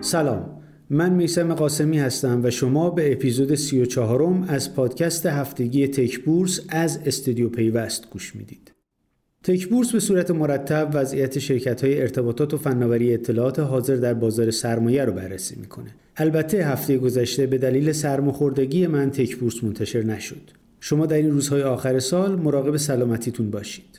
سلام من میسم قاسمی هستم و شما به اپیزود 34 م از پادکست هفتگی تک بورس از استودیو پیوست گوش می‌دید. تک بورس به صورت مرتب وضعیت شرکت های ارتباطات و فناوری اطلاعات حاضر در بازار سرمایه رو بررسی می‌کنه. البته هفته گذشته به دلیل سرماخوردگی من تک بورس منتشر نشد. شما در این روزهای آخر سال مراقب سلامتیتون باشید.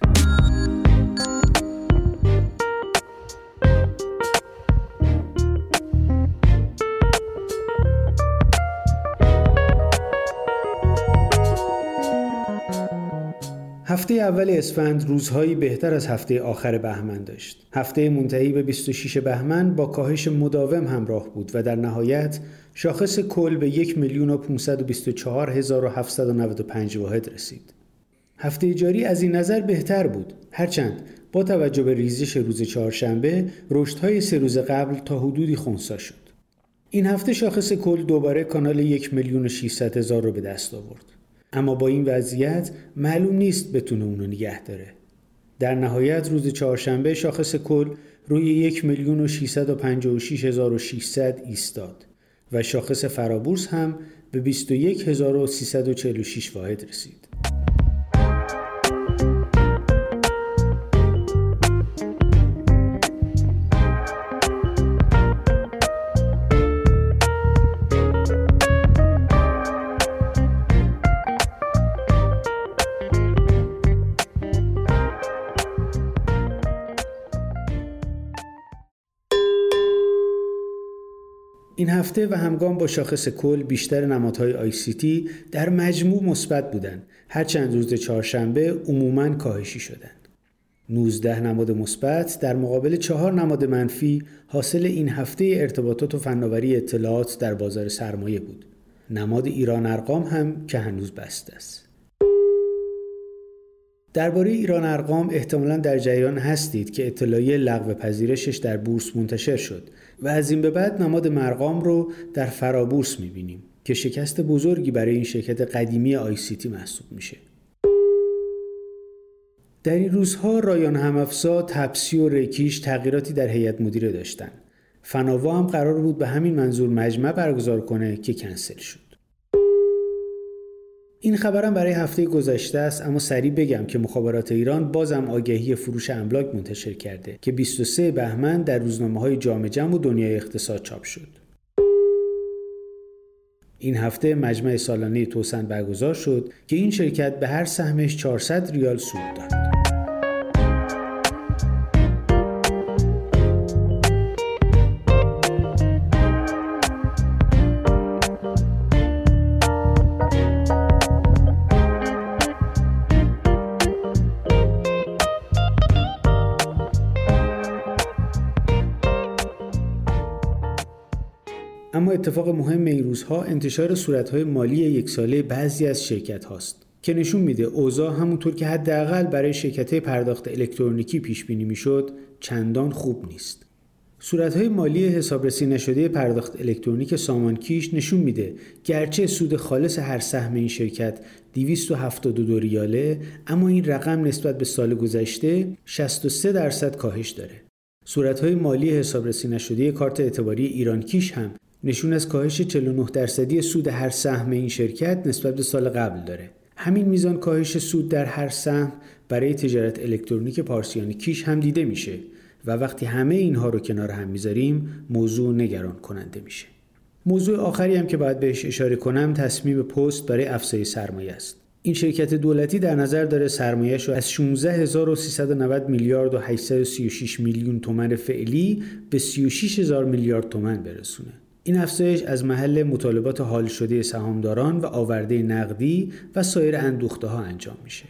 هفته اول اسفند روزهایی بهتر از هفته آخر بهمن داشت. هفته منتهی به 26 بهمن با کاهش مداوم همراه بود و در نهایت شاخص کل به 1 میلیون و 524795 واحد رسید. هفته جاری از این نظر بهتر بود هرچند با توجه به ریزش روز چهارشنبه رشدهای سه روز قبل تا حدودی خونسا شد. این هفته شاخص کل دوباره کانال 1 میلیون و 600 هزار رو به دست آورد. اما با این وضعیت معلوم نیست بتونه اونو نگه داره. در نهایت روز چهارشنبه شاخص کل روی یک میلیون و ایستاد و شاخص فرابورس هم به 21346 واحد رسید. این هفته و همگام با شاخص کل بیشتر نمادهای آی سی تی در مجموع مثبت بودند. هرچند روز چهارشنبه عموما کاهشی شدند. 19 نماد مثبت در مقابل چهار نماد منفی حاصل این هفته ارتباطات و فناوری اطلاعات در بازار سرمایه بود. نماد ایران ارقام هم که هنوز بسته است. درباره ایران ارقام احتمالا در جریان هستید که اطلاعیه لغو پذیرشش در بورس منتشر شد و از این به بعد نماد مرقام رو در فرابورس می‌بینیم که شکست بزرگی برای این شرکت قدیمی آی سی تی محسوب میشه. در این روزها رایان همافزا، تپسی و ریکیش تغییراتی در هیئت مدیره داشتن. فناوا هم قرار بود به همین منظور مجمع برگزار کنه که کنسل شد. این خبرم برای هفته گذشته است اما سریع بگم که مخابرات ایران بازم آگهی فروش املاک منتشر کرده که 23 بهمن در روزنامه های جامع جمع و دنیای اقتصاد چاپ شد. این هفته مجمع سالانه توسن برگزار شد که این شرکت به هر سهمش 400 ریال سود داد. اما اتفاق مهم این روزها انتشار صورتهای مالی یک ساله بعضی از شرکت هاست که نشون میده اوضاع همونطور که حداقل برای شرکت پرداخت الکترونیکی پیش بینی می‌شد چندان خوب نیست. صورتهای مالی حسابرسی نشده پرداخت الکترونیک سامانکیش نشون میده گرچه سود خالص هر سهم این شرکت 272 ریاله اما این رقم نسبت به سال گذشته 63 درصد کاهش داره. صورتهای مالی حسابرسی نشده کارت اعتباری ایرانکیش هم نشون از کاهش 49 درصدی سود هر سهم این شرکت نسبت به سال قبل داره. همین میزان کاهش سود در هر سهم برای تجارت الکترونیک پارسیان کیش هم دیده میشه و وقتی همه اینها رو کنار هم می‌ذاریم موضوع نگران کننده میشه. موضوع آخری هم که باید بهش اشاره کنم تصمیم پست برای افزایش سرمایه است. این شرکت دولتی در نظر داره سرمایهش رو از 16390 میلیارد و 836 میلیون تومن فعلی به 36000 میلیارد تومن برسونه. این افزایش از محل مطالبات حال شده سهامداران و آورده نقدی و سایر اندوخته ها انجام میشه.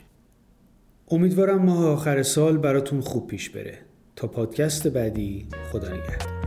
امیدوارم ماه آخر سال براتون خوب پیش بره. تا پادکست بعدی خدا نگهدار.